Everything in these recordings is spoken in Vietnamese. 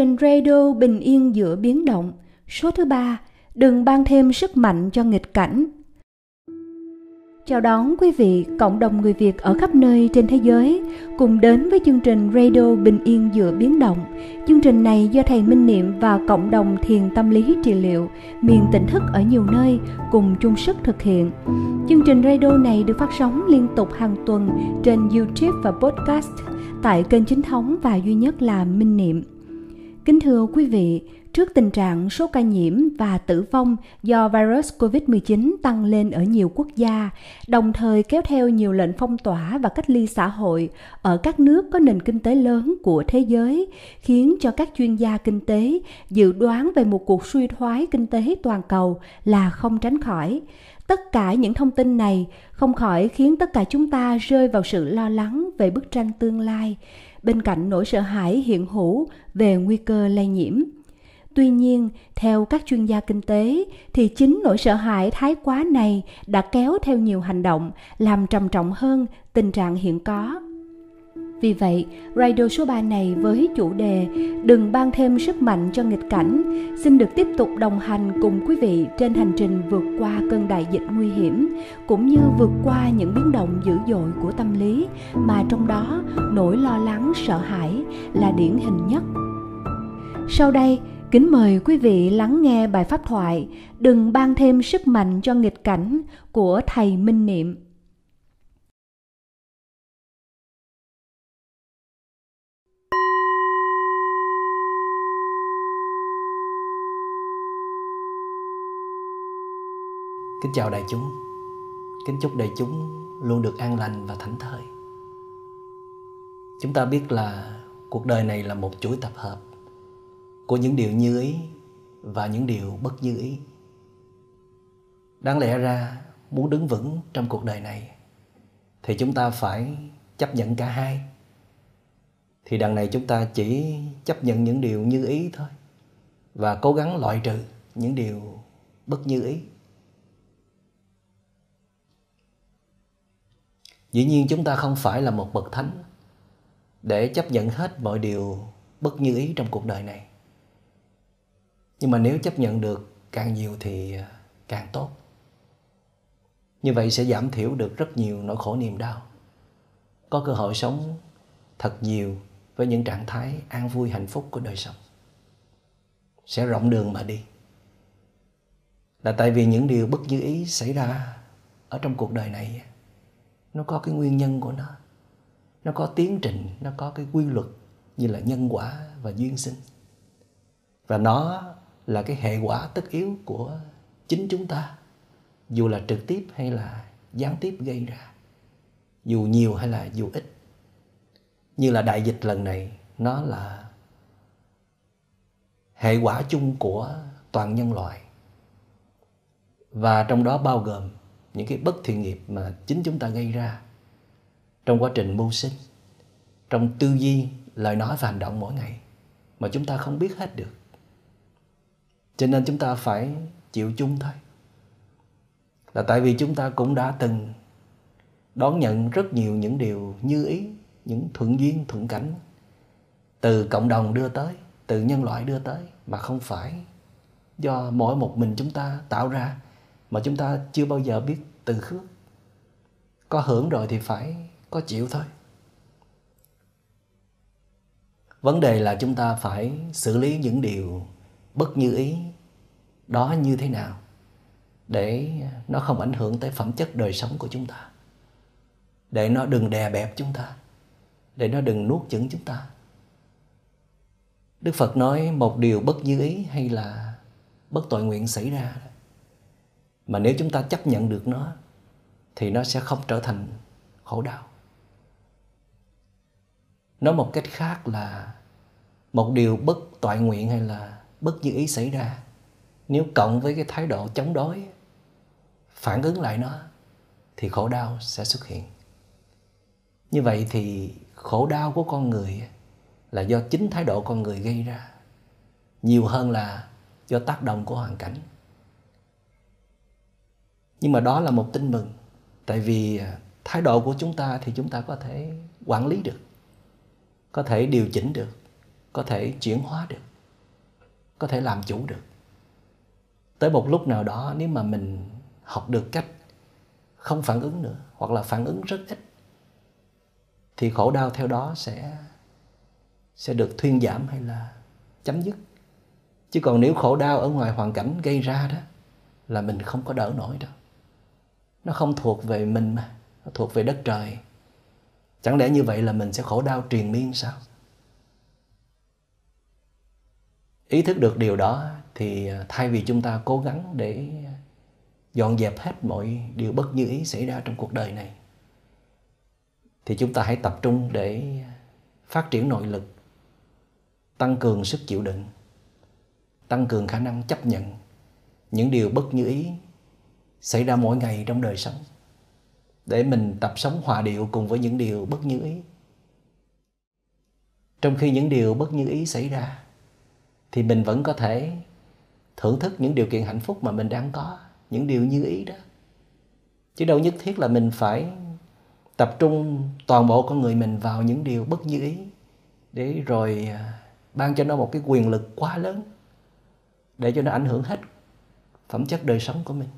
Chương trình radio Bình yên giữa biến động, số thứ ba, đừng ban thêm sức mạnh cho nghịch cảnh. Chào đón quý vị, cộng đồng người Việt ở khắp nơi trên thế giới cùng đến với chương trình Radio Bình Yên giữa biến động. Chương trình này do thầy Minh Niệm và cộng đồng thiền tâm lý trị liệu miền tỉnh thức ở nhiều nơi cùng chung sức thực hiện. Chương trình radio này được phát sóng liên tục hàng tuần trên YouTube và podcast tại kênh chính thống và duy nhất là Minh Niệm. Kính thưa quý vị, trước tình trạng số ca nhiễm và tử vong do virus COVID-19 tăng lên ở nhiều quốc gia, đồng thời kéo theo nhiều lệnh phong tỏa và cách ly xã hội ở các nước có nền kinh tế lớn của thế giới, khiến cho các chuyên gia kinh tế dự đoán về một cuộc suy thoái kinh tế toàn cầu là không tránh khỏi. Tất cả những thông tin này không khỏi khiến tất cả chúng ta rơi vào sự lo lắng về bức tranh tương lai bên cạnh nỗi sợ hãi hiện hữu về nguy cơ lây nhiễm. Tuy nhiên, theo các chuyên gia kinh tế thì chính nỗi sợ hãi thái quá này đã kéo theo nhiều hành động làm trầm trọng hơn tình trạng hiện có vì vậy, radio số 3 này với chủ đề Đừng ban thêm sức mạnh cho nghịch cảnh xin được tiếp tục đồng hành cùng quý vị trên hành trình vượt qua cơn đại dịch nguy hiểm cũng như vượt qua những biến động dữ dội của tâm lý mà trong đó nỗi lo lắng sợ hãi là điển hình nhất. Sau đây, kính mời quý vị lắng nghe bài pháp thoại Đừng ban thêm sức mạnh cho nghịch cảnh của thầy Minh Niệm. Kính chào đại chúng. Kính chúc đại chúng luôn được an lành và thảnh thơi. Chúng ta biết là cuộc đời này là một chuỗi tập hợp Của những điều như ý và những điều bất như ý. Đáng lẽ ra muốn đứng vững trong cuộc đời này Thì chúng ta phải chấp nhận cả hai. Thì đằng này chúng ta chỉ chấp nhận những điều như ý thôi Và cố gắng loại trừ những điều bất như ý. Dĩ nhiên chúng ta không phải là một bậc thánh để chấp nhận hết mọi điều bất như ý trong cuộc đời này. Nhưng mà nếu chấp nhận được càng nhiều thì à, càng tốt. Như vậy sẽ giảm thiểu được rất nhiều nỗi khổ niềm đau. Có cơ hội sống thật nhiều với những trạng thái an vui, hạnh phúc của đời sống. Sẽ rộng đường mà đi. Là tại vì những điều bất như ý xảy ra ở trong cuộc đời này nó có cái nguyên nhân của nó. Nó có tiến trình, nó có cái quy luật như là nhân quả và duyên sinh. Và nó là cái hệ quả tất yếu của chính chúng ta, dù là trực tiếp hay là gián tiếp gây ra, dù nhiều hay là dù ít. Như là đại dịch lần này, nó là hệ quả chung của toàn nhân loại. Và trong đó bao gồm những cái bất thiện nghiệp mà chính chúng ta gây ra trong quá trình mưu sinh, trong tư duy, lời nói và hành động mỗi ngày mà chúng ta không biết hết được. Cho nên chúng ta phải chịu chung thôi. Là tại vì chúng ta cũng đã từng đón nhận rất nhiều những điều như ý, những thuận duyên, thuận cảnh từ cộng đồng đưa tới, từ nhân loại đưa tới mà không phải do mỗi một mình chúng ta tạo ra mà chúng ta chưa bao giờ biết từ khước. Có hưởng rồi thì phải có chịu thôi. Vấn đề là chúng ta phải xử lý những điều bất như ý, đó như thế nào, để nó không ảnh hưởng tới phẩm chất đời sống của chúng ta. Để nó đừng đè bẹp chúng ta, để nó đừng nuốt chửng chúng ta. Đức phật nói một điều bất như ý hay là bất tội nguyện xảy ra mà nếu chúng ta chấp nhận được nó, thì nó sẽ không trở thành khổ đau. Nói một cách khác là một điều bất toại nguyện hay là bất như ý xảy ra, nếu cộng với cái thái độ chống đối, phản ứng lại nó, thì khổ đau sẽ xuất hiện. Như vậy thì khổ đau của con người là do chính thái độ con người gây ra, nhiều hơn là do tác động của hoàn cảnh nhưng mà đó là một tin mừng. Tại vì à, thái độ của chúng ta thì chúng ta có thể quản lý được, có thể điều chỉnh được, có thể chuyển hóa được, có thể làm chủ được. Tới một lúc nào đó, nếu mà mình học được cách không phản ứng nữa, hoặc là phản ứng rất ít, thì khổ đau theo đó sẽ sẽ được thuyên giảm hay là chấm dứt. Chứ còn nếu khổ đau ở ngoài hoàn cảnh gây ra đó, là mình không có đỡ nổi đâu nó không thuộc về mình mà, nó thuộc về đất trời. Chẳng lẽ như vậy là mình sẽ khổ đau triền miên sao? Ý thức được điều đó thì à, thay vì chúng ta cố gắng để dọn dẹp hết mọi điều bất như ý xảy ra trong cuộc đời này, thì chúng ta hãy tập trung để phát triển nội lực, tăng cường sức chịu đựng, tăng cường khả năng chấp nhận những điều bất như ý xảy ra mỗi ngày trong đời sống, để mình tập sống hòa điệu cùng với những điều bất như ý. Trong khi những điều bất như ý xảy ra, thì mình vẫn có thể thưởng thức những điều kiện hạnh phúc mà mình đang có, những điều như ý đó. Chứ đâu nhất thiết là mình phải tập trung toàn bộ con người mình vào những điều bất như ý, để rồi à, ban cho nó một cái quyền lực quá lớn, để cho nó ảnh hưởng hết phẩm chất đời sống của mình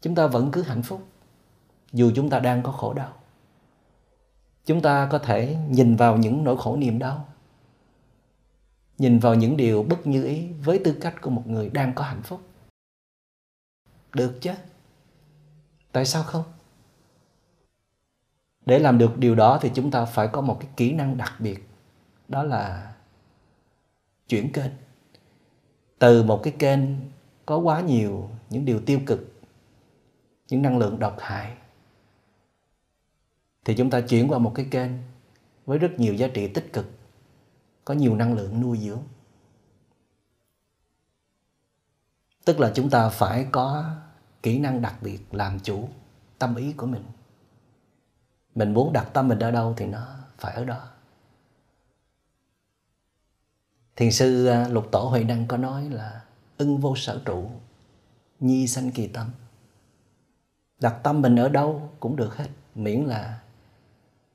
chúng ta vẫn cứ hạnh phúc, dù chúng ta đang có khổ đau. Chúng ta có thể nhìn vào những nỗi khổ niềm đau, nhìn vào những điều bất như ý với tư cách của một người đang có hạnh phúc. Được chứ? Tại sao không? Để làm được điều đó thì chúng ta phải có một cái kỹ năng đặc biệt, đó là chuyển kênh. Từ một cái kênh có quá nhiều những điều tiêu cực những năng lượng độc hại, thì chúng ta chuyển qua một cái kênh với rất nhiều giá trị tích cực, có nhiều năng lượng nuôi dưỡng. Tức là chúng ta phải có kỹ năng đặc biệt làm chủ tâm ý của mình. Mình muốn đặt tâm mình ở đâu thì nó phải ở đó. Thiền sư à, lục tổ huệ năng có nói là ưng vô sở trụ, nhi sanh kỳ tâm đặt tâm mình ở đâu cũng được hết, miễn là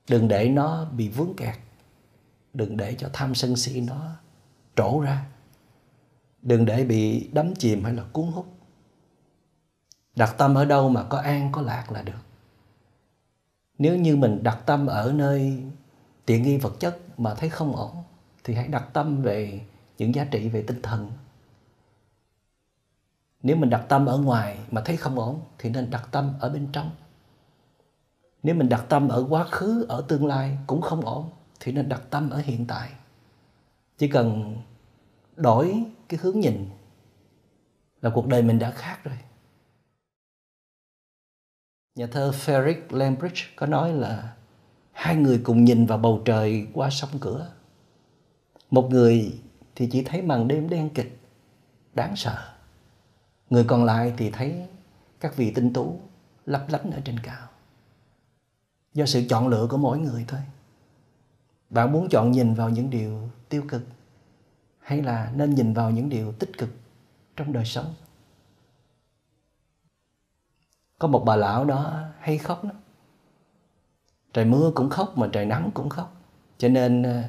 đừng để nó bị vướng kẹt. Đừng để cho tham sân si nó trổ ra. Đừng để bị đắm chìm hay là cuốn hút. Đặt tâm ở đâu mà có an, có lạc là được. Nếu như mình đặt tâm ở nơi tiện nghi vật chất mà thấy không ổn, thì hãy đặt tâm về những giá trị về tinh thần nếu mình đặt tâm ở ngoài mà thấy không ổn thì nên đặt tâm ở bên trong. Nếu mình đặt tâm ở quá khứ, ở tương lai cũng không ổn thì nên đặt tâm ở hiện tại. Chỉ cần đổi cái hướng nhìn là cuộc đời mình đã khác rồi. Nhà thơ Frederick Lambridge có nói là hai người cùng nhìn vào bầu trời qua sông cửa. Một người thì chỉ thấy màn đêm đen kịch, đáng sợ người còn lại thì thấy các vị tinh tú lấp lánh ở trên cao. Do sự chọn lựa của mỗi người thôi. Bạn muốn chọn nhìn vào những điều tiêu cực hay là nên nhìn vào những điều tích cực trong đời sống? Có một bà lão đó hay khóc lắm. Trời mưa cũng khóc mà trời nắng cũng khóc. Cho nên ờ,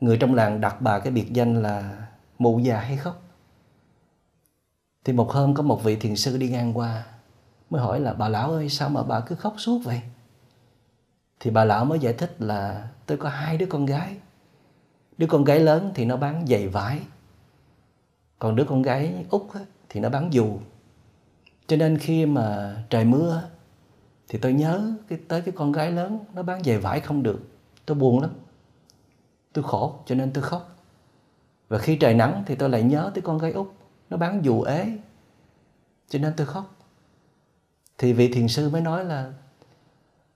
người trong làng đặt bà cái biệt danh là mụ già hay khóc thì một hôm có một vị thiền sư đi ngang qua, mới hỏi là, bà lão ơi, sao mà bà cứ khóc suốt vậy? Thì bà lão mới giải thích là, tôi có hai đứa con gái. Đứa con gái lớn thì nó bán giày vải, còn đứa con gái út thì nó bán dù. Cho nên khi mà trời mưa, thì tôi nhớ cái, tới cái con gái lớn, nó bán giày vải không được. Tôi buồn lắm. Tôi khổ, cho nên tôi khóc. Và khi trời nắng thì tôi lại nhớ tới con gái út nó bán dù ế, cho nên tôi khóc. Thì vị thiền sư mới nói là,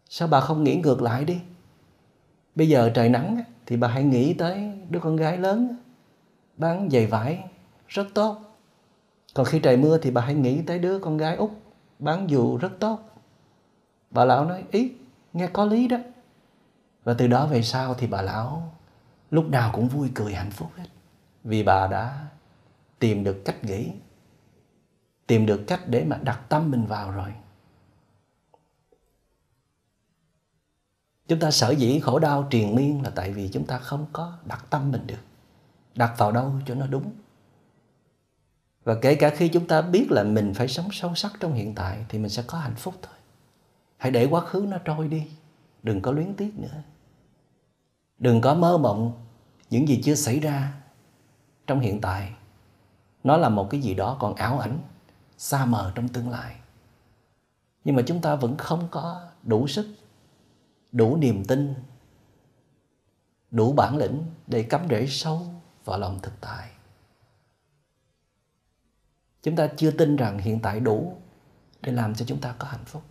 sao bà không nghĩ ngược lại đi? Bây giờ trời nắng thì bà hãy nghĩ tới đứa con gái lớn bán giày vải, rất tốt. Còn khi trời mưa thì bà hãy nghĩ tới đứa con gái út bán dù rất tốt. Bà lão nói, ý, nghe có lý đó. Và từ đó về sau thì bà lão lúc nào cũng vui cười hạnh phúc hết. Vì bà đã tìm được cách nghĩ. Tìm được cách để mà đặt tâm mình vào rồi. Chúng ta sở dĩ khổ đau triền miên là tại vì chúng ta không có đặt tâm mình được. Đặt vào đâu cho nó đúng. Và kể cả khi chúng ta biết là mình phải sống sâu sắc trong hiện tại thì mình sẽ có hạnh phúc thôi. Hãy để quá khứ nó trôi đi. Đừng có luyến tiếc nữa. Đừng có mơ mộng những gì chưa xảy ra trong hiện tại nó là một cái gì đó còn ảo ảnh, xa mờ trong tương lai. Nhưng mà chúng ta vẫn không có đủ sức, đủ niềm tin, đủ bản lĩnh để cắm rễ sâu vào lòng thực tại. Chúng ta chưa tin rằng hiện tại đủ để làm cho chúng ta có hạnh phúc.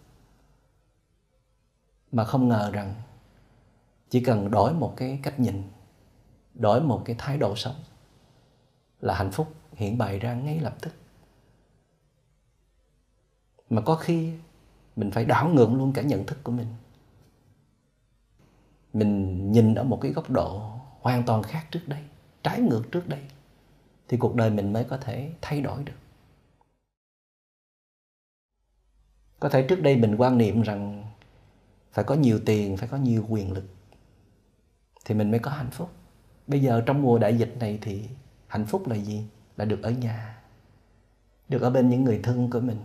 Mà không ngờ rằng chỉ cần đổi một cái cách nhìn, đổi một cái thái độ sống là hạnh phúc hiện bày ra ngay lập tức. Mà có khi mình phải đảo ngược luôn cả nhận thức của mình. Mình nhìn ở một cái góc độ hoàn toàn khác trước đây, trái ngược trước đây, thì cuộc đời mình mới có thể thay đổi được. Có thể trước đây mình quan niệm rằng phải có nhiều tiền, phải có nhiều quyền lực, thì mình mới có hạnh phúc. Bây giờ trong mùa đại dịch này thì hạnh phúc là gì? Là được ở nhà, được ở bên những người thân của mình,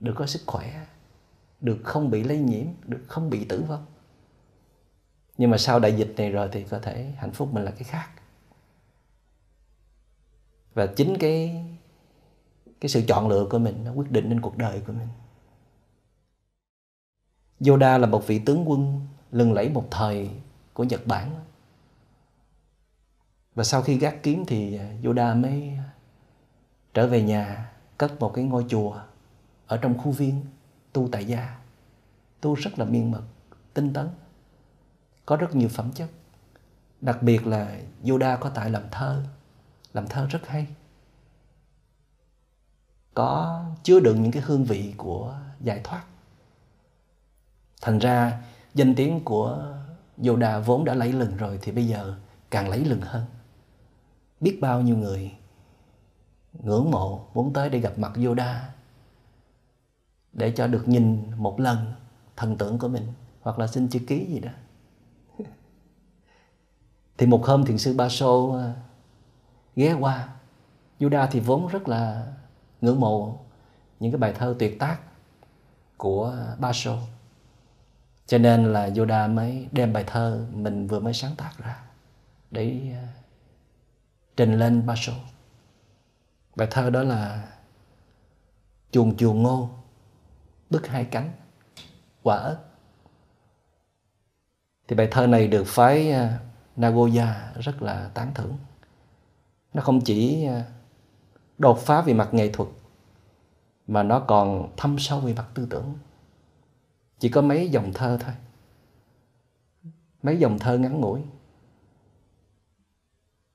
được có sức khỏe, được không bị lây nhiễm, được không bị tử vong. Nhưng mà sau đại dịch này rồi thì có thể hạnh phúc mình là cái khác. Và chính cái cái sự chọn lựa của mình nó quyết định nên cuộc đời của mình. Yoda là một vị tướng quân lừng lẫy một thời của Nhật Bản và sau khi gác kiếm thì à, Yoda mới à, trở về nhà, cất một cái ngôi chùa ở trong khu viên tu tại gia. Tu rất là miên mật, tinh tấn, có rất nhiều phẩm chất. Đặc biệt là Yoda có tài làm thơ làm thơ rất hay. Có chứa đựng những cái hương vị của giải thoát. Thành ra, danh tiếng của Yoda vốn đã lấy lừng rồi thì bây giờ càng lấy lừng hơn biết bao nhiêu người ngưỡng mộ muốn tới để gặp mặt Yoda để cho được nhìn một lần thần tượng của mình, hoặc là xin chữ ký gì đó. Thì một hôm thiền sư Ba Sô ờ, ghé qua, Yoda thì vốn rất là ngưỡng mộ những cái bài thơ tuyệt tác của Ba Sô cho nên là Yoda mới đem bài thơ mình vừa mới sáng tác ra để ờ, trình lên Ba bài thơ đó là chuồng chuồng ngô, bức hai cánh, quả ớt. Thì bài thơ này được phái à, Nagoya rất là tán thưởng. Nó không chỉ à, đột phá về mặt nghệ thuật, mà nó còn thâm sâu về mặt tư tưởng. Chỉ có mấy dòng thơ thôi. Mấy dòng thơ ngắn ngủi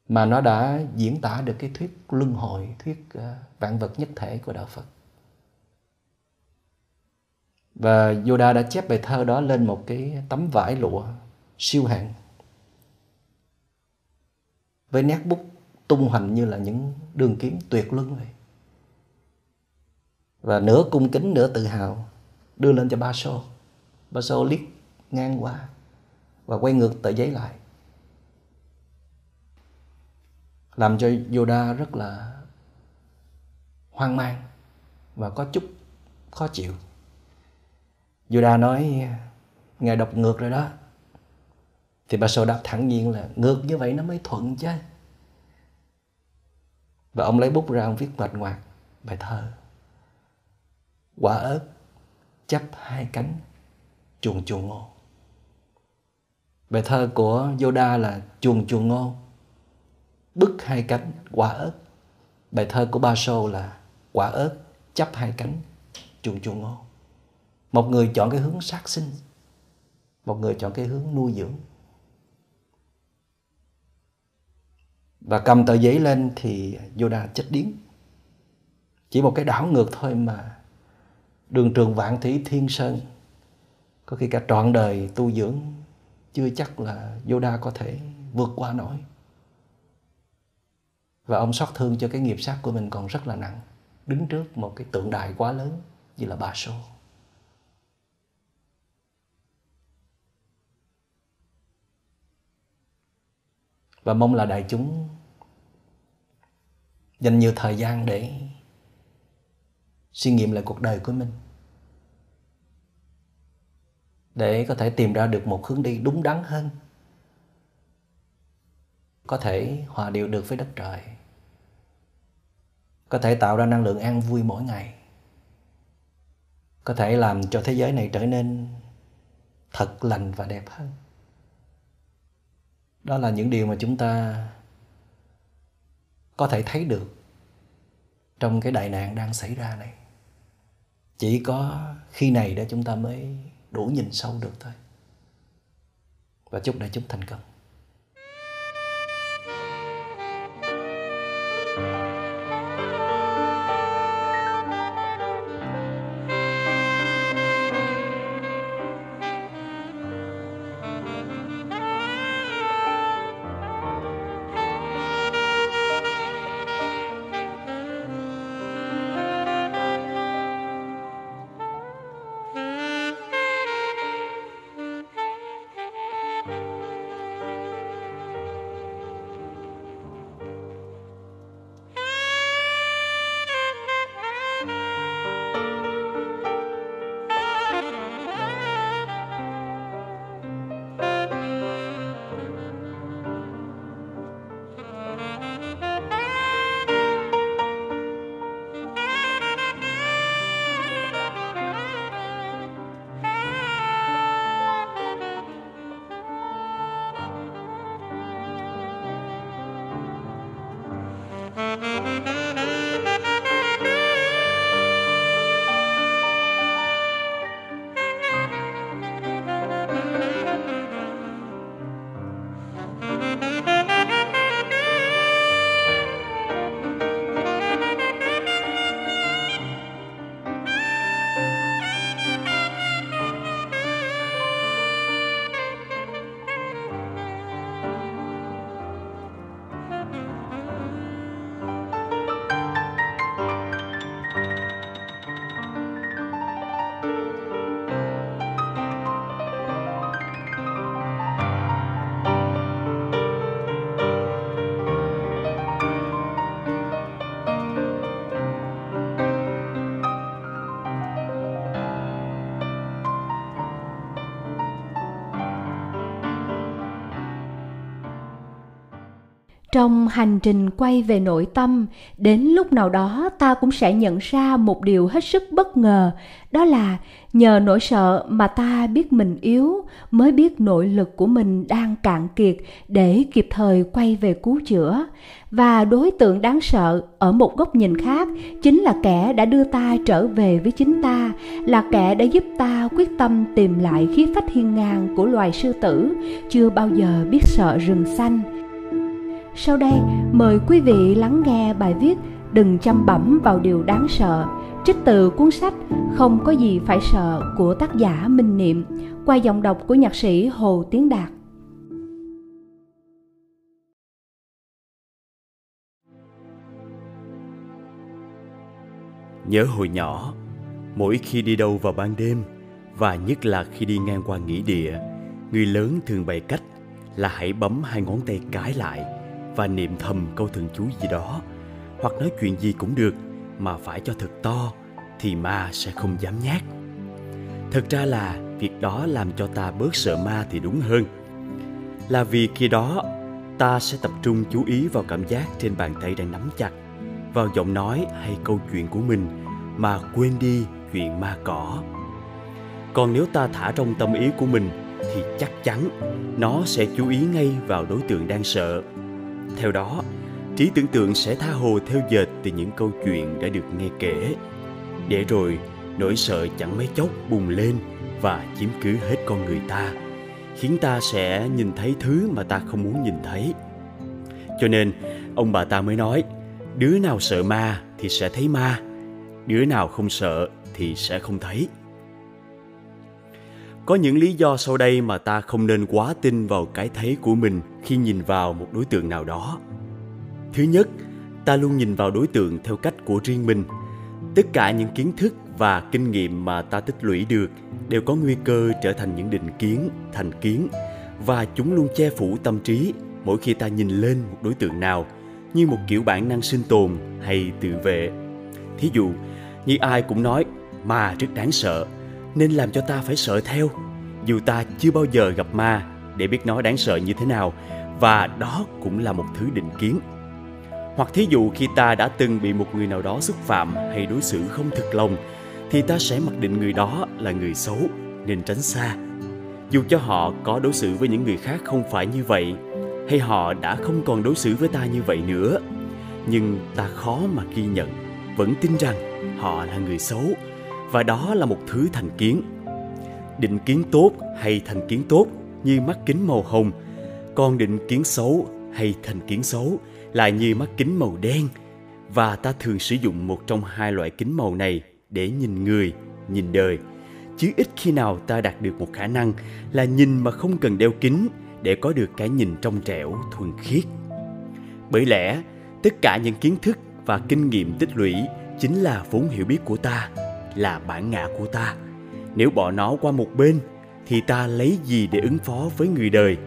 mà nó đã diễn tả được cái thuyết luân hồi, thuyết ờ, vạn vật nhất thể của đạo phật. Và Yoda đã chép bài thơ đó lên một cái tấm vải lụa siêu hạng, với nét bút tung hoành như là những đường kiếm tuyệt luân vậy. Và nửa cung kính, nửa tự hào đưa lên cho ba sô. Ba sô liếc ngang qua và quay ngược tờ giấy lại. Làm cho Yoda rất là hoang mang và có chút khó chịu. Yoda nói, ngài đọc ngược rồi đó. Thì bà Sô đáp thẳng nhiên là, ngược như vậy nó mới thuận chứ. Và ông lấy bút ra ông viết mạch ngoạc bài thơ. Quả ớt chấp hai cánh, chuồng chuồng ngô. Bài thơ của Yoda là chuồng chuồng ngô bứt hai cánh quả ớt. Bài thơ của Ba Sô là quả ớt chấp hai cánh, chuồng chuồng ngô. Một người chọn cái hướng sát sinh, một người chọn cái hướng nuôi dưỡng. Và cầm tờ giấy lên thì Yoda chết điếng. Chỉ một cái đảo ngược thôi mà đường trường vạn thủy thiên sơn, có khi cả trọn đời tu dưỡng, chưa chắc là Yoda có thể vượt qua nổi và ông xót thương cho cái nghiệp sát của mình còn rất là nặng, đứng trước một cái tượng đài quá lớn như là bà số và mong là đại chúng dành nhiều thời gian để suy nghiệm lại cuộc đời của mình, để có thể tìm ra được một hướng đi đúng đắn hơn, có thể hòa điệu được với đất trời có thể tạo ra năng lượng an vui mỗi ngày. Có thể làm cho thế giới này trở nên thật lành và đẹp hơn. Đó là những điều mà chúng ta có thể thấy được trong cái đại nạn đang xảy ra này. Chỉ có khi này để chúng ta mới đủ nhìn sâu được thôi. Và chúc đại chúng thành công. Trong hành trình quay về nội tâm, đến lúc nào đó ta cũng sẽ nhận ra một điều hết sức bất ngờ, đó là nhờ nỗi sợ mà ta biết mình yếu mới biết nội lực của mình đang cạn kiệt để kịp thời quay về cứu chữa. Và đối tượng đáng sợ ở một góc nhìn khác chính là kẻ đã đưa ta trở về với chính ta, là kẻ đã giúp ta quyết tâm tìm lại khí phách hiên ngang của loài sư tử chưa bao giờ biết sợ rừng xanh sau đây, mời quý vị lắng nghe bài viết Đừng chăm bẩm vào điều đáng sợ. Trích từ cuốn sách Không có gì phải sợ của tác giả Minh Niệm Qua giọng đọc của nhạc sĩ Hồ Tiến Đạt. Nhớ hồi nhỏ, mỗi khi đi đâu vào ban đêm và nhất là khi đi ngang qua nghỉ địa, người lớn thường bày cách là hãy bấm hai ngón tay cái lại và niệm thầm câu thần chú gì đó. Hoặc nói chuyện gì cũng được, mà phải cho thật to, thì ma sẽ không dám nhát. Thật ra là việc đó làm cho ta bớt sợ ma thì đúng hơn. Là vì khi đó, ta sẽ tập trung chú ý vào cảm giác trên bàn tay đang nắm chặt, vào giọng nói hay câu chuyện của mình, mà quên đi chuyện ma cỏ. Còn nếu ta thả trong tâm ý của mình, thì chắc chắn nó sẽ chú ý ngay vào đối tượng đang sợ theo đó, trí tưởng tượng sẽ tha hồ theo dệt từ những câu chuyện đã được nghe kể. Để rồi, nỗi sợ chẳng mấy chốc bùng lên và chiếm cứ hết con người ta, khiến ta sẽ nhìn thấy thứ mà ta không muốn nhìn thấy. Cho nên, ông bà ta mới nói, đứa nào sợ ma thì sẽ thấy ma, đứa nào không sợ thì sẽ không thấy. Có những lý do sau đây mà ta không nên quá tin vào cái thấy của mình khi nhìn vào một đối tượng nào đó. Thứ nhất, ta luôn nhìn vào đối tượng theo cách của riêng mình. Tất cả những kiến thức và kinh nghiệm mà ta tích lũy được đều có nguy cơ trở thành những định kiến, thành kiến và chúng luôn che phủ tâm trí mỗi khi ta nhìn lên một đối tượng nào như một kiểu bản năng sinh tồn hay tự vệ. Thí dụ, như ai cũng nói ma rất đáng sợ nên làm cho ta phải sợ theo dù ta chưa bao giờ gặp ma để biết nó đáng sợ như thế nào và đó cũng là một thứ định kiến. Hoặc thí dụ khi ta đã từng bị một người nào đó xúc phạm hay đối xử không thực lòng, thì ta sẽ mặc định người đó là người xấu, nên tránh xa. Dù cho họ có đối xử với những người khác không phải như vậy, hay họ đã không còn đối xử với ta như vậy nữa, nhưng ta khó mà ghi nhận, vẫn tin rằng họ là người xấu, và đó là một thứ thành kiến. Định kiến tốt hay thành kiến tốt như mắt kính màu hồng con định kiến xấu hay thành kiến xấu lại như mắt kính màu đen. Và ta thường sử dụng một trong hai loại kính màu này để nhìn người, nhìn đời. Chứ ít khi nào ta đạt được một khả năng là nhìn mà không cần đeo kính để có được cái nhìn trong trẻo, thuần khiết. Bởi lẽ, tất cả những kiến thức và kinh nghiệm tích lũy chính là vốn hiểu biết của ta, là bản ngã của ta. Nếu bỏ nó qua một bên, thì ta lấy gì để ứng phó với người đời?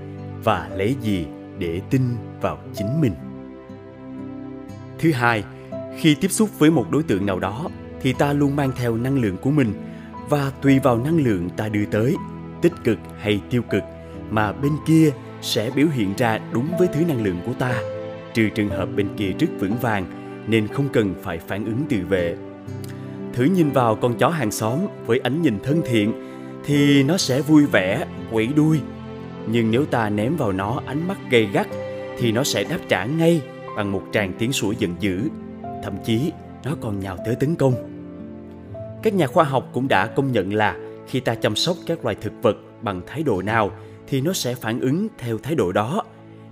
Và lấy gì để tin vào chính mình? Thứ hai, khi tiếp xúc với một đối tượng nào đó thì ta luôn mang theo năng lượng của mình và tùy vào năng lượng ta đưa tới, tích cực hay tiêu cực, mà bên kia sẽ biểu hiện ra đúng với thứ năng lượng của ta. Trừ trường hợp bên kia rất vững vàng nên không cần phải phản ứng tự vệ. Thử nhìn vào con chó hàng xóm với ánh nhìn thân thiện thì nó sẽ vui vẻ, quẩy đuôi nhưng nếu ta ném vào nó ánh mắt gay gắt, thì nó sẽ đáp trả ngay bằng một tràng tiếng sủa giận dữ. Thậm chí, nó còn nhào tới tấn công. Các nhà khoa học cũng đã công nhận là khi ta chăm sóc các loài thực vật bằng thái độ nào, thì nó sẽ phản ứng theo thái độ đó.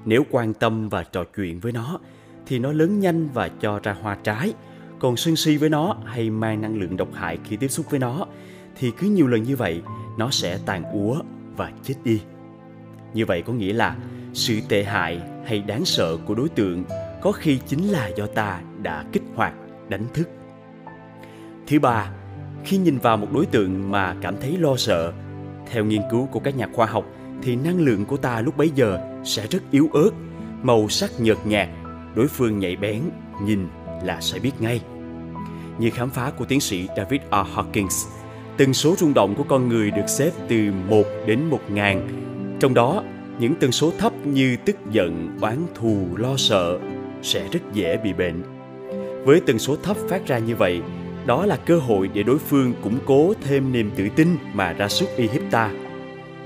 Nếu quan tâm và trò chuyện với nó, thì nó lớn nhanh và cho ra hoa trái. Còn sân si với nó hay mang năng lượng độc hại khi tiếp xúc với nó, thì cứ nhiều lần như vậy, nó sẽ tàn úa và chết đi như vậy có nghĩa là sự tệ hại hay đáng sợ của đối tượng có khi chính là do ta đã kích hoạt đánh thức thứ ba khi nhìn vào một đối tượng mà cảm thấy lo sợ theo nghiên cứu của các nhà khoa học thì năng lượng của ta lúc bấy giờ sẽ rất yếu ớt màu sắc nhợt nhạt đối phương nhạy bén nhìn là sẽ biết ngay. Như khám phá của tiến sĩ David R. Hawkins, tần số rung động của con người được xếp từ 1 đến 1 ngàn. Trong đó, những tần số thấp như tức giận, oán thù, lo sợ sẽ rất dễ bị bệnh. Với tần số thấp phát ra như vậy, đó là cơ hội để đối phương củng cố thêm niềm tự tin mà ra sức uy hiếp ta.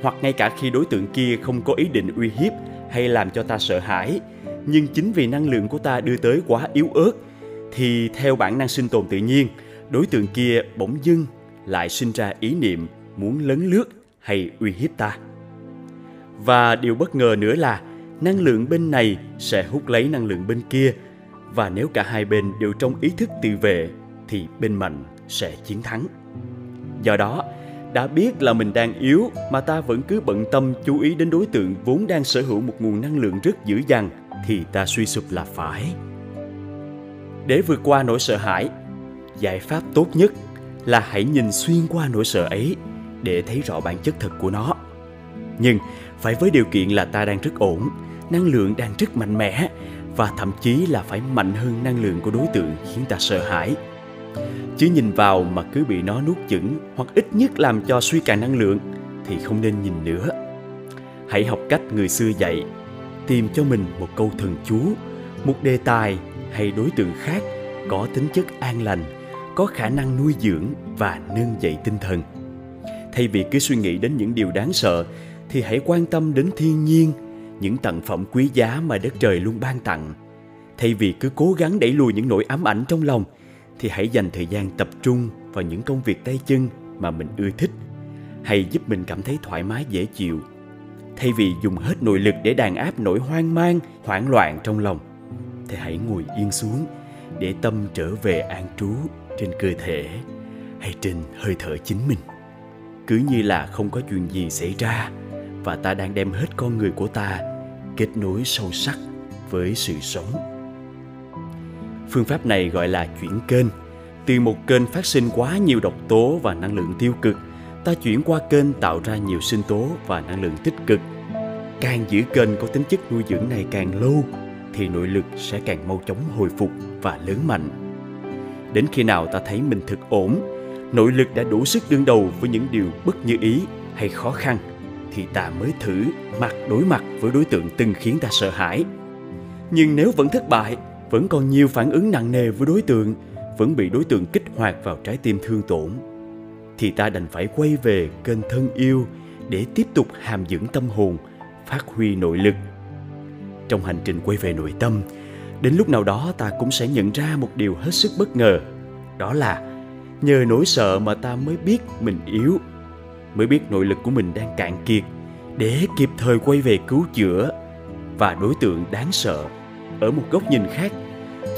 Hoặc ngay cả khi đối tượng kia không có ý định uy hiếp hay làm cho ta sợ hãi, nhưng chính vì năng lượng của ta đưa tới quá yếu ớt thì theo bản năng sinh tồn tự nhiên đối tượng kia bỗng dưng lại sinh ra ý niệm muốn lấn lướt hay uy hiếp ta và điều bất ngờ nữa là năng lượng bên này sẽ hút lấy năng lượng bên kia. Và nếu cả hai bên đều trong ý thức tự vệ, thì bên mạnh sẽ chiến thắng. Do đó, đã biết là mình đang yếu mà ta vẫn cứ bận tâm chú ý đến đối tượng vốn đang sở hữu một nguồn năng lượng rất dữ dằn, thì ta suy sụp là phải. Để vượt qua nỗi sợ hãi, giải pháp tốt nhất là hãy nhìn xuyên qua nỗi sợ ấy để thấy rõ bản chất thật của nó nhưng phải với điều kiện là ta đang rất ổn, năng lượng đang rất mạnh mẽ, và thậm chí là phải mạnh hơn năng lượng của đối tượng khiến ta sợ hãi. Chứ nhìn vào mà cứ bị nó nuốt chửng hoặc ít nhất làm cho suy cạn năng lượng thì không nên nhìn nữa. Hãy học cách người xưa dạy, tìm cho mình một câu thần chú, một đề tài hay đối tượng khác có tính chất an lành, có khả năng nuôi dưỡng và nâng dậy tinh thần. Thay vì cứ suy nghĩ đến những điều đáng sợ thì hãy quan tâm đến thiên nhiên, những tặng phẩm quý giá mà đất trời luôn ban tặng. Thay vì cứ cố gắng đẩy lùi những nỗi ám ảnh trong lòng, thì hãy dành thời gian tập trung vào những công việc tay chân mà mình ưa thích, hay giúp mình cảm thấy thoải mái, dễ chịu. Thay vì dùng hết nội lực để đàn áp nỗi hoang mang, hoảng loạn trong lòng, thì hãy ngồi yên xuống để tâm trở về an trú trên cơ thể hay trên hơi thở chính mình. Cứ như là không có chuyện gì xảy ra và ta đang đem hết con người của ta kết nối sâu sắc với sự sống. Phương pháp này gọi là chuyển kênh. Từ một kênh phát sinh quá nhiều độc tố và năng lượng tiêu cực ta chuyển qua kênh tạo ra nhiều sinh tố và năng lượng tích cực. Càng giữ kênh có tính chất nuôi dưỡng này càng lâu thì nội lực sẽ càng mau chóng hồi phục và lớn mạnh. Đến khi nào ta thấy mình thực ổn, nội lực đã đủ sức đương đầu với những điều bất như ý hay khó khăn thì ta mới thử mặt đối mặt với đối tượng từng khiến ta sợ hãi. Nhưng nếu vẫn thất bại, vẫn còn nhiều phản ứng nặng nề với đối tượng, vẫn bị đối tượng kích hoạt vào trái tim thương tổn, thì ta đành phải quay về kênh thân yêu để tiếp tục hàm dưỡng tâm hồn, phát huy nội lực. Trong hành trình quay về nội tâm, đến lúc nào đó ta cũng sẽ nhận ra một điều hết sức bất ngờ, đó là nhờ nỗi sợ mà ta mới biết mình yếu mới biết nội lực của mình đang cạn kiệt để kịp thời quay về cứu chữa. Và đối tượng đáng sợ ở một góc nhìn khác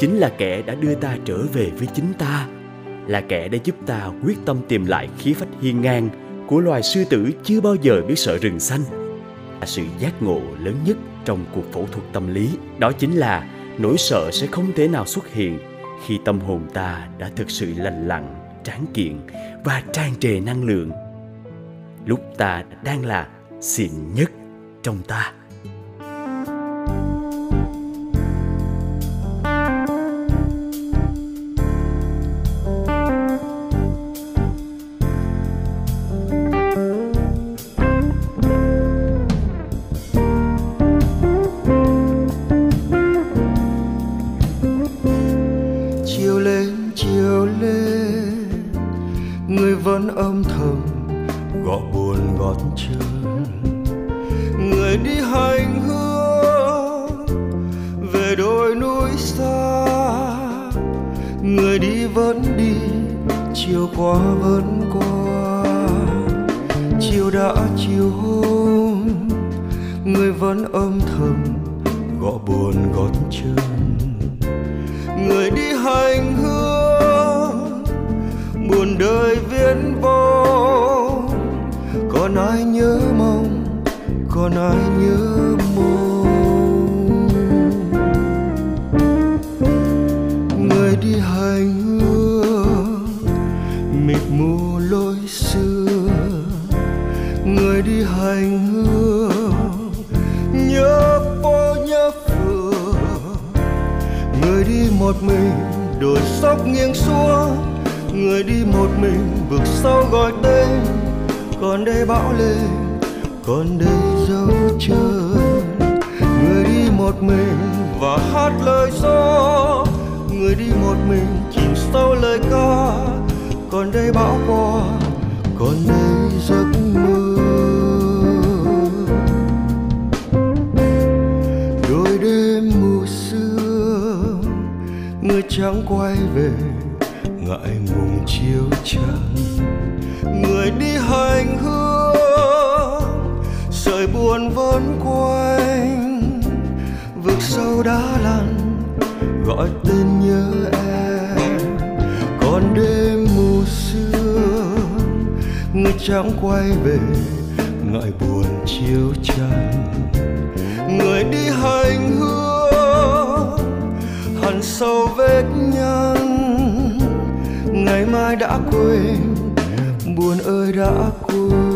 chính là kẻ đã đưa ta trở về với chính ta, là kẻ đã giúp ta quyết tâm tìm lại khí phách hiên ngang của loài sư tử chưa bao giờ biết sợ rừng xanh. Là sự giác ngộ lớn nhất trong cuộc phẫu thuật tâm lý, đó chính là nỗi sợ sẽ không thể nào xuất hiện khi tâm hồn ta đã thực sự lành lặn, tráng kiện và tràn trề năng lượng lúc ta đang là xịn nhất trong ta. Quay về, ngại ngùng chiếu trăng. Người đi hành hương, sợi buồn vẫn quanh. Vực sâu đá lăn, gọi tên nhớ em. Còn đêm mù sương, người chẳng quay về, ngại buồn chiếu trăng. Người đi hành hương sâu vết nhăn. Ngày mai đã quên buồn ơi đã quên.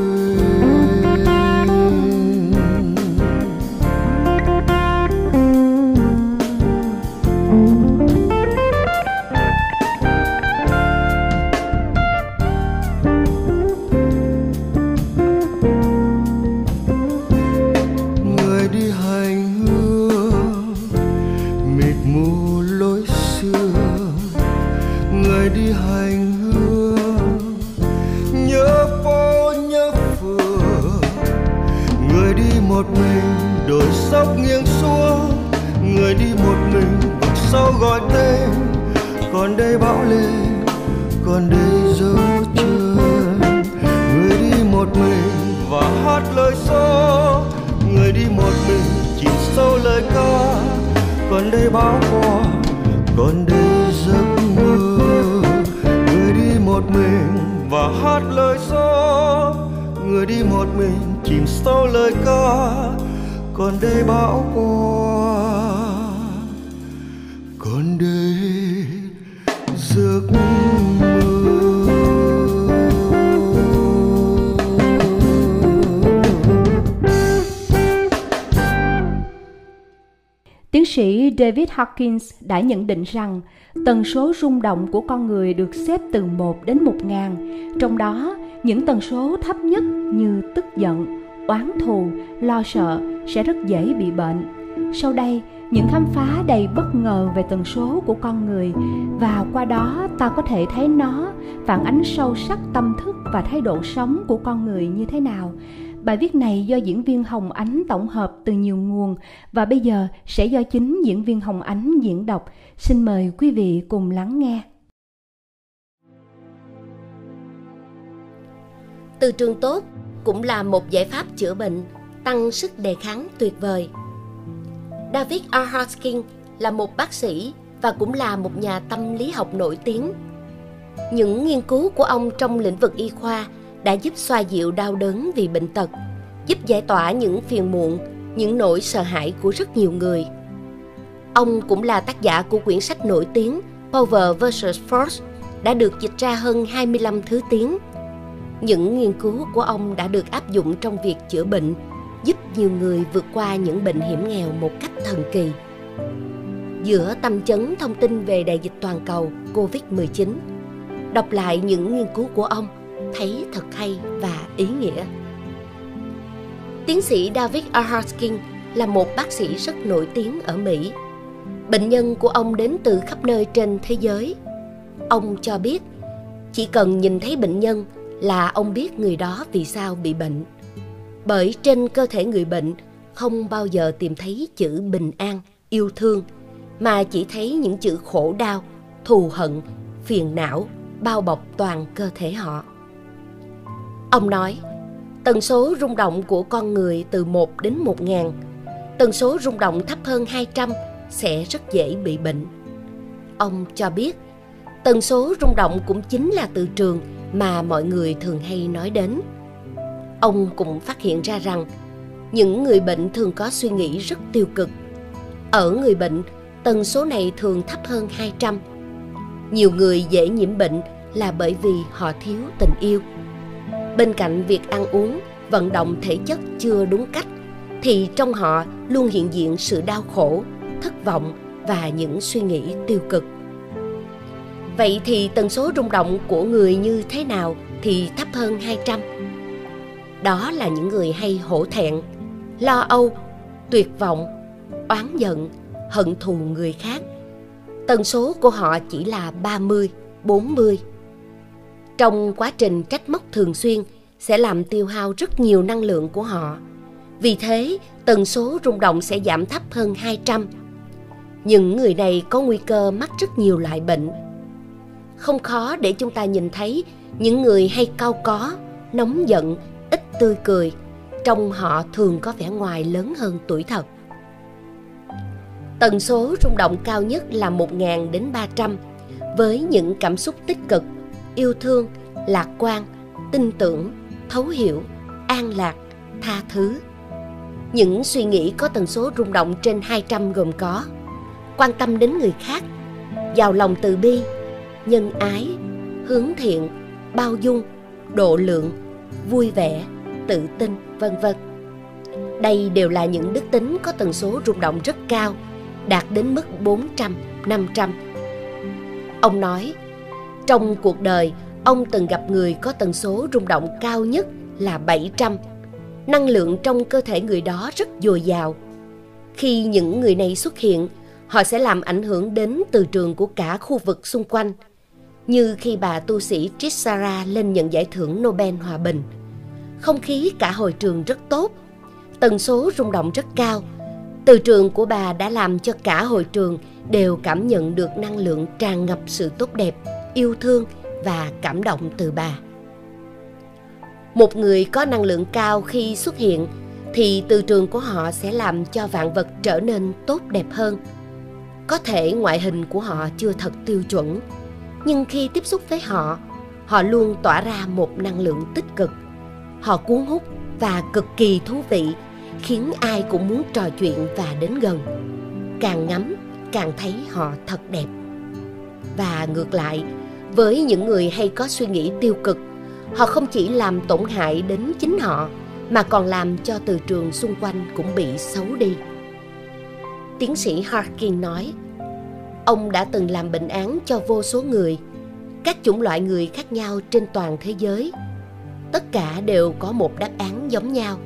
đôi số người đi một mình chìm sâu lời ca. Còn đây bão hòa còn đây giấc mơ. Người đi một mình và hát lời gió người đi một mình chìm sâu lời ca. Còn đây bão qua còn đây giấc mơ. Sĩ David Hawkins đã nhận định rằng tần số rung động của con người được xếp từ 1 đến 1 ngàn, trong đó những tần số thấp nhất như tức giận, oán thù, lo sợ sẽ rất dễ bị bệnh. Sau đây, những khám phá đầy bất ngờ về tần số của con người và qua đó ta có thể thấy nó phản ánh sâu sắc tâm thức và thái độ sống của con người như thế nào Bài viết này do diễn viên Hồng Ánh tổng hợp từ nhiều nguồn và bây giờ sẽ do chính diễn viên Hồng Ánh diễn đọc. Xin mời quý vị cùng lắng nghe. Từ trường tốt cũng là một giải pháp chữa bệnh, tăng sức đề kháng tuyệt vời. David R. Hoskin là một bác sĩ và cũng là một nhà tâm lý học nổi tiếng. Những nghiên cứu của ông trong lĩnh vực y khoa đã giúp xoa dịu đau đớn vì bệnh tật, giúp giải tỏa những phiền muộn, những nỗi sợ hãi của rất nhiều người. Ông cũng là tác giả của quyển sách nổi tiếng Power vs. Force đã được dịch ra hơn 25 thứ tiếng. Những nghiên cứu của ông đã được áp dụng trong việc chữa bệnh, giúp nhiều người vượt qua những bệnh hiểm nghèo một cách thần kỳ. Giữa tâm chấn thông tin về đại dịch toàn cầu COVID-19, đọc lại những nghiên cứu của ông thấy thật hay và ý nghĩa. Tiến sĩ David R. Hoskin là một bác sĩ rất nổi tiếng ở Mỹ. Bệnh nhân của ông đến từ khắp nơi trên thế giới. Ông cho biết, chỉ cần nhìn thấy bệnh nhân là ông biết người đó vì sao bị bệnh. Bởi trên cơ thể người bệnh không bao giờ tìm thấy chữ bình an, yêu thương, mà chỉ thấy những chữ khổ đau, thù hận, phiền não bao bọc toàn cơ thể họ. Ông nói, tần số rung động của con người từ 1 đến 1 ngàn, tần số rung động thấp hơn 200 sẽ rất dễ bị bệnh. Ông cho biết, tần số rung động cũng chính là từ trường mà mọi người thường hay nói đến. Ông cũng phát hiện ra rằng, những người bệnh thường có suy nghĩ rất tiêu cực. Ở người bệnh, tần số này thường thấp hơn 200. Nhiều người dễ nhiễm bệnh là bởi vì họ thiếu tình yêu bên cạnh việc ăn uống vận động thể chất chưa đúng cách thì trong họ luôn hiện diện sự đau khổ thất vọng và những suy nghĩ tiêu cực. Vậy thì tần số rung động của người như thế nào thì thấp hơn 200 đó là những người hay hổ thẹn lo âu tuyệt vọng oán giận hận thù người khác. Tần số của họ chỉ là 30, 40 trong quá trình trách móc thường xuyên sẽ làm tiêu hao rất nhiều năng lượng của họ. Vì thế, tần số rung động sẽ giảm thấp hơn 200. Những người này có nguy cơ mắc rất nhiều loại bệnh. Không khó để chúng ta nhìn thấy những người hay cao có, nóng giận, ít tươi cười, trong họ thường có vẻ ngoài lớn hơn tuổi thật. Tần số rung động cao nhất là 1.000 đến 300 với những cảm xúc tích cực yêu thương lạc quan tin tưởng thấu hiểu an lạc tha thứ những suy nghĩ có tần số rung động trên 200 gồm có quan tâm đến người khác giàu lòng từ bi nhân ái hướng thiện bao dung độ lượng vui vẻ tự tin vân vân đây đều là những đức tính có tần số rung động rất cao đạt đến mức 400, 500. Ông nói, trong cuộc đời, ông từng gặp người có tần số rung động cao nhất là 700. Năng lượng trong cơ thể người đó rất dồi dào. Khi những người này xuất hiện, họ sẽ làm ảnh hưởng đến từ trường của cả khu vực xung quanh. Như khi bà tu sĩ Trissara lên nhận giải thưởng Nobel Hòa Bình. Không khí cả hội trường rất tốt, tần số rung động rất cao. Từ trường của bà đã làm cho cả hội trường đều cảm nhận được năng lượng tràn ngập sự tốt đẹp yêu thương và cảm động từ bà. Một người có năng lượng cao khi xuất hiện, thì từ trường của họ sẽ làm cho vạn vật trở nên tốt đẹp hơn. Có thể ngoại hình của họ chưa thật tiêu chuẩn, nhưng khi tiếp xúc với họ họ luôn tỏa ra một năng lượng tích cực. Họ cuốn hút và cực kỳ thú vị, khiến ai cũng muốn trò chuyện và đến gần. Càng ngắm, càng thấy họ thật đẹp. Và ngược lại với những người hay có suy nghĩ tiêu cực họ không chỉ làm tổn hại đến chính họ mà còn làm cho từ trường xung quanh cũng bị xấu đi Tiến sĩ Harkin nói, ông đã từng làm bệnh án cho vô số người, các chủng loại người khác nhau trên toàn thế giới. Tất cả đều có một đáp án giống nhau.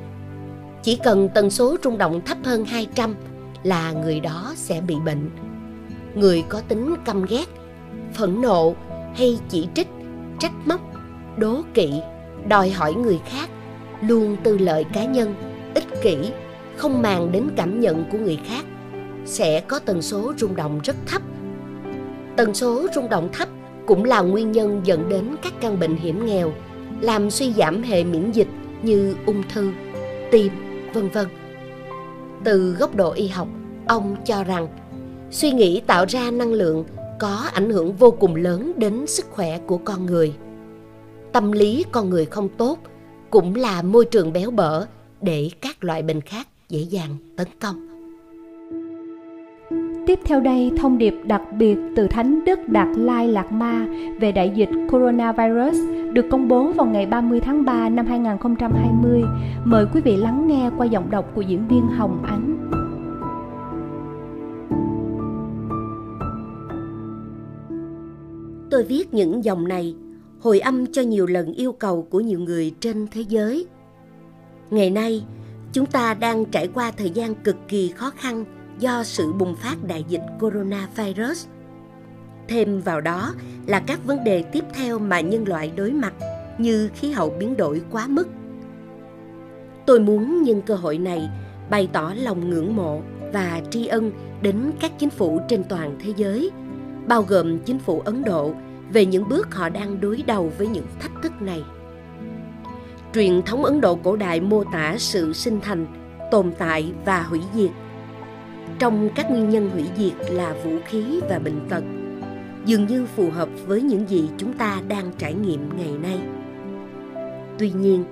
Chỉ cần tần số rung động thấp hơn 200 là người đó sẽ bị bệnh. Người có tính căm ghét, phẫn nộ hay chỉ trích, trách móc, đố kỵ, đòi hỏi người khác, luôn tư lợi cá nhân, ích kỷ, không màng đến cảm nhận của người khác sẽ có tần số rung động rất thấp. Tần số rung động thấp cũng là nguyên nhân dẫn đến các căn bệnh hiểm nghèo, làm suy giảm hệ miễn dịch như ung thư, tim, vân vân. Từ góc độ y học, ông cho rằng suy nghĩ tạo ra năng lượng có ảnh hưởng vô cùng lớn đến sức khỏe của con người. Tâm lý con người không tốt cũng là môi trường béo bở để các loại bệnh khác dễ dàng tấn công. Tiếp theo đây, thông điệp đặc biệt từ Thánh Đức Đạt Lai Lạt Ma về đại dịch coronavirus được công bố vào ngày 30 tháng 3 năm 2020. Mời quý vị lắng nghe qua giọng đọc của diễn viên Hồng Ánh. Tôi viết những dòng này hồi âm cho nhiều lần yêu cầu của nhiều người trên thế giới. Ngày nay, chúng ta đang trải qua thời gian cực kỳ khó khăn do sự bùng phát đại dịch coronavirus. Thêm vào đó là các vấn đề tiếp theo mà nhân loại đối mặt như khí hậu biến đổi quá mức. Tôi muốn nhân cơ hội này bày tỏ lòng ngưỡng mộ và tri ân đến các chính phủ trên toàn thế giới, bao gồm chính phủ Ấn Độ về những bước họ đang đối đầu với những thách thức này. Truyền thống Ấn Độ cổ đại mô tả sự sinh thành, tồn tại và hủy diệt trong các nguyên nhân hủy diệt là vũ khí và bệnh tật dường như phù hợp với những gì chúng ta đang trải nghiệm ngày nay tuy nhiên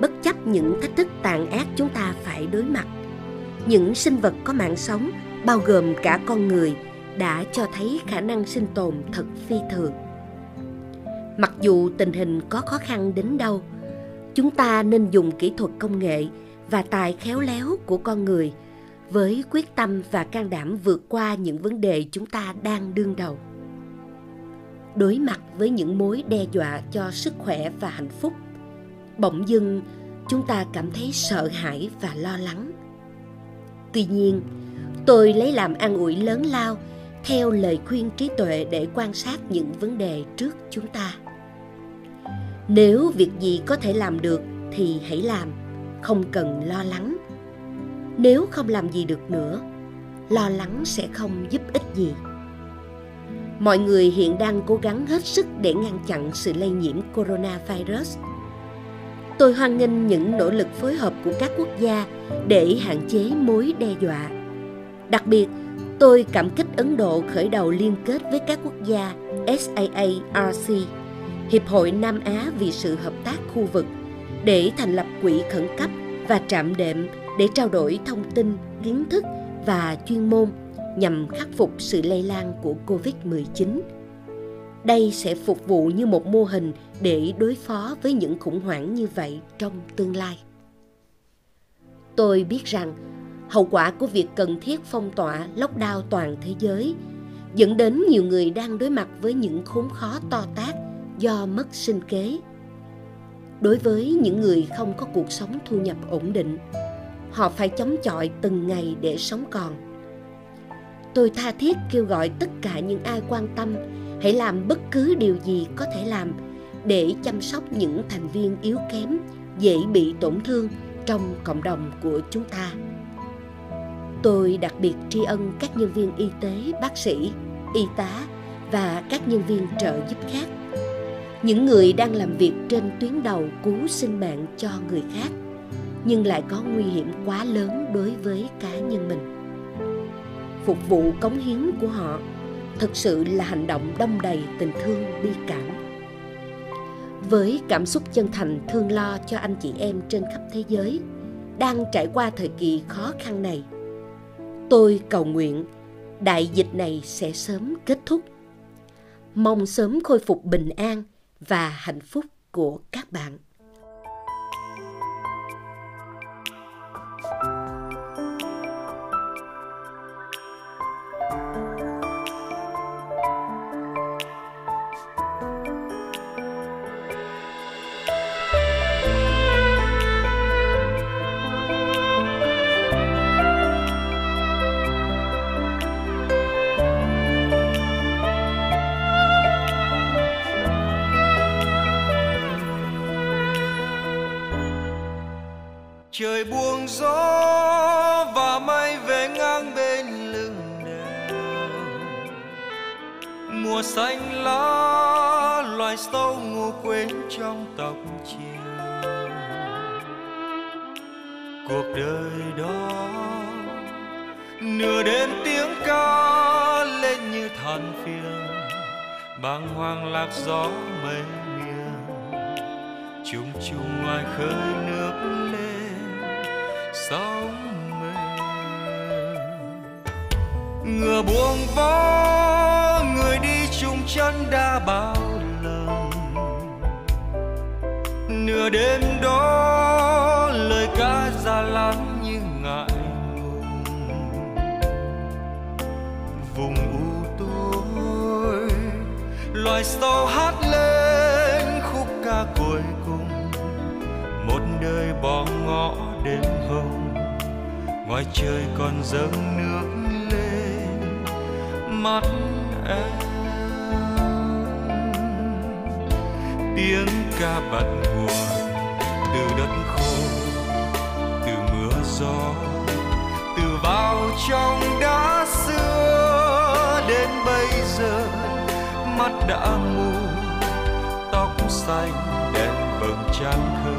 bất chấp những thách thức tàn ác chúng ta phải đối mặt những sinh vật có mạng sống bao gồm cả con người đã cho thấy khả năng sinh tồn thật phi thường. Mặc dù tình hình có khó khăn đến đâu, chúng ta nên dùng kỹ thuật công nghệ và tài khéo léo của con người với quyết tâm và can đảm vượt qua những vấn đề chúng ta đang đương đầu. Đối mặt với những mối đe dọa cho sức khỏe và hạnh phúc, bỗng dưng chúng ta cảm thấy sợ hãi và lo lắng. Tuy nhiên, tôi lấy làm an ủi lớn lao theo lời khuyên trí tuệ để quan sát những vấn đề trước chúng ta. Nếu việc gì có thể làm được thì hãy làm, không cần lo lắng. Nếu không làm gì được nữa, lo lắng sẽ không giúp ích gì. Mọi người hiện đang cố gắng hết sức để ngăn chặn sự lây nhiễm coronavirus. Tôi hoan nghênh những nỗ lực phối hợp của các quốc gia để hạn chế mối đe dọa. Đặc biệt, tôi cảm kích ấn độ khởi đầu liên kết với các quốc gia saarc hiệp hội nam á vì sự hợp tác khu vực để thành lập quỹ khẩn cấp và trạm đệm để trao đổi thông tin, kiến thức và chuyên môn nhằm khắc phục sự lây lan của COVID-19. Đây sẽ phục vụ như một mô hình để đối phó với những khủng hoảng như vậy trong tương lai. Tôi biết rằng hậu quả của việc cần thiết phong tỏa lockdown toàn thế giới dẫn đến nhiều người đang đối mặt với những khốn khó to tát do mất sinh kế. Đối với những người không có cuộc sống thu nhập ổn định, họ phải chống chọi từng ngày để sống còn tôi tha thiết kêu gọi tất cả những ai quan tâm hãy làm bất cứ điều gì có thể làm để chăm sóc những thành viên yếu kém dễ bị tổn thương trong cộng đồng của chúng ta tôi đặc biệt tri ân các nhân viên y tế, bác sĩ, y tá và các nhân viên trợ giúp khác. Những người đang làm việc trên tuyến đầu cứu sinh mạng cho người khác, nhưng lại có nguy hiểm quá lớn đối với cá nhân mình. Phục vụ cống hiến của họ thực sự là hành động đông đầy tình thương, bi cảm. Với cảm xúc chân thành thương lo cho anh chị em trên khắp thế giới đang trải qua thời kỳ khó khăn này tôi cầu nguyện, đại dịch này sẽ sớm kết thúc. Mong sớm khôi phục bình an và hạnh phúc của các bạn. Loài sâu hát lên khúc ca cuối cùng. Một đời bỏ ngõ đêm hồng ngoài trời còn dâng nước lên mắt em. Tiếng ca bật nguồn từ đất khô, từ mưa gió, từ vào trong đá xưa. Đến bây giờ mắt đã mù tóc xanh đèn vầng trăng thơ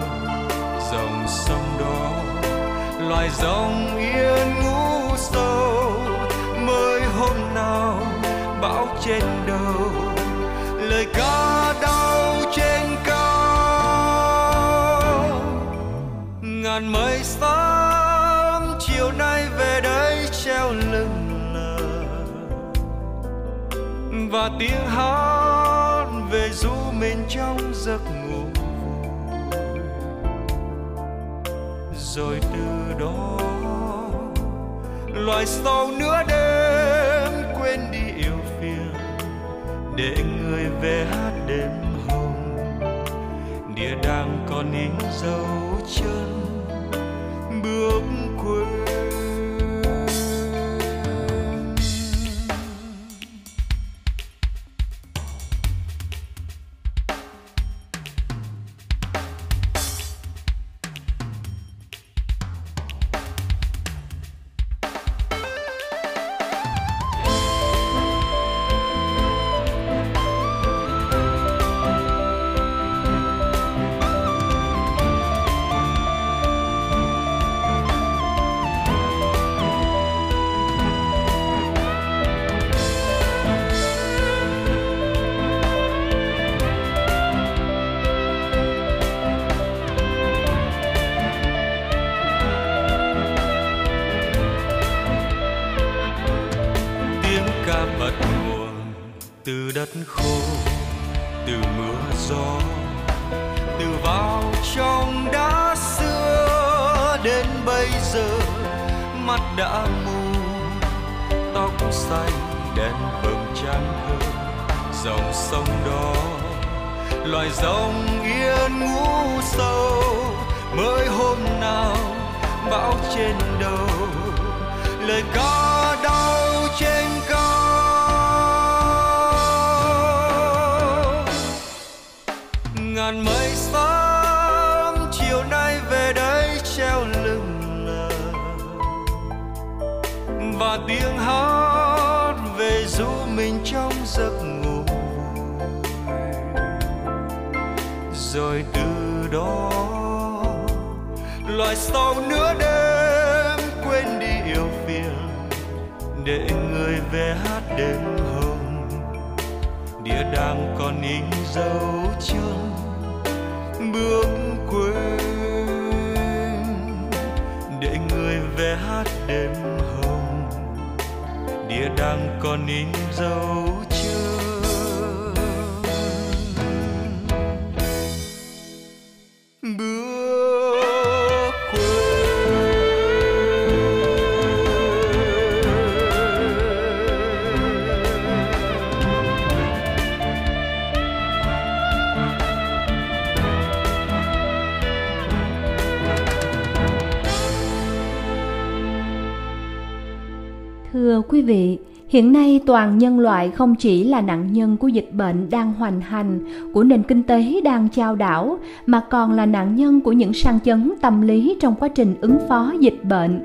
dòng sông đó, loài rồng yên ngủ sâu. Mới hôm nào bão trên đầu, lời ca đau trên cao. Ngàn mây xa và tiếng hát về du mình trong giấc ngủ. Rồi từ đó, loài sâu nửa đêm quên đi yêu phiền, để người về hát đêm hồng. Địa đang còn in dấu chân dòng sông đó, loài rồng yên ngủ sâu, mới hôm nào bão trên đầu, lời ca đau trên cao. Ngàn mây sáng, chiều nay về đây treo lưng lờ. Và tiếng hát về du mình trong giấc ngủ rồi từ đó. Loài sau nửa đêm quên đi yêu phiền, để người về hát đêm hồng. Địa đang còn in dấu chân bước quên, để người về hát đêm hồng. Địa đang còn in dấu quý vị, Hiện nay toàn nhân loại không chỉ là nạn nhân của dịch bệnh đang hoành hành, của nền kinh tế đang chao đảo, mà còn là nạn nhân của những sang chấn tâm lý trong quá trình ứng phó dịch bệnh.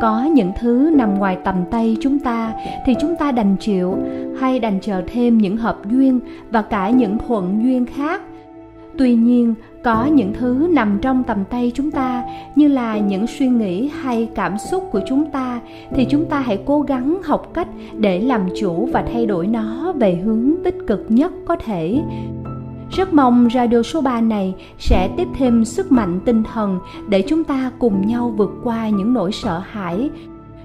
Có những thứ nằm ngoài tầm tay chúng ta thì chúng ta đành chịu hay đành chờ thêm những hợp duyên và cả những thuận duyên khác. Tuy nhiên, có những thứ nằm trong tầm tay chúng ta như là những suy nghĩ hay cảm xúc của chúng ta thì chúng ta hãy cố gắng học cách để làm chủ và thay đổi nó về hướng tích cực nhất có thể. Rất mong radio số 3 này sẽ tiếp thêm sức mạnh tinh thần để chúng ta cùng nhau vượt qua những nỗi sợ hãi,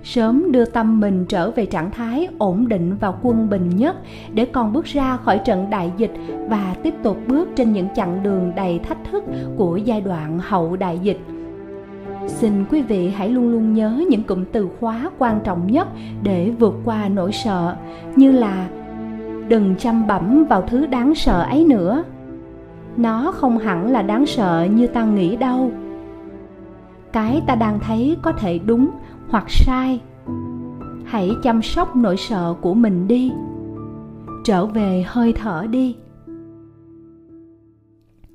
sớm đưa tâm mình trở về trạng thái ổn định và quân bình nhất để còn bước ra khỏi trận đại dịch và tiếp tục bước trên những chặng đường đầy thách thức của giai đoạn hậu đại dịch. Xin quý vị hãy luôn luôn nhớ những cụm từ khóa quan trọng nhất để vượt qua nỗi sợ, như là đừng chăm bẩm vào thứ đáng sợ ấy nữa. Nó không hẳn là đáng sợ như ta nghĩ đâu. Cái ta đang thấy có thể đúng hoặc sai, hãy chăm sóc nỗi sợ của mình đi trở về hơi thở đi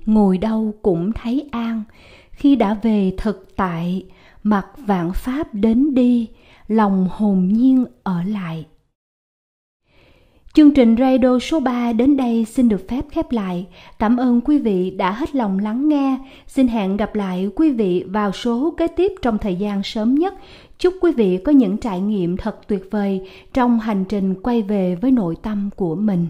ngồi đâu cũng thấy an khi đã về thực tại, mặc vạn pháp đến đi, lòng hồn nhiên ở lại Chương trình radio số 3 đến đây xin được phép khép lại. Cảm ơn quý vị đã hết lòng lắng nghe. Xin hẹn gặp lại quý vị vào số kế tiếp trong thời gian sớm nhất. Chúc quý vị có những trải nghiệm thật tuyệt vời trong hành trình quay về với nội tâm của mình.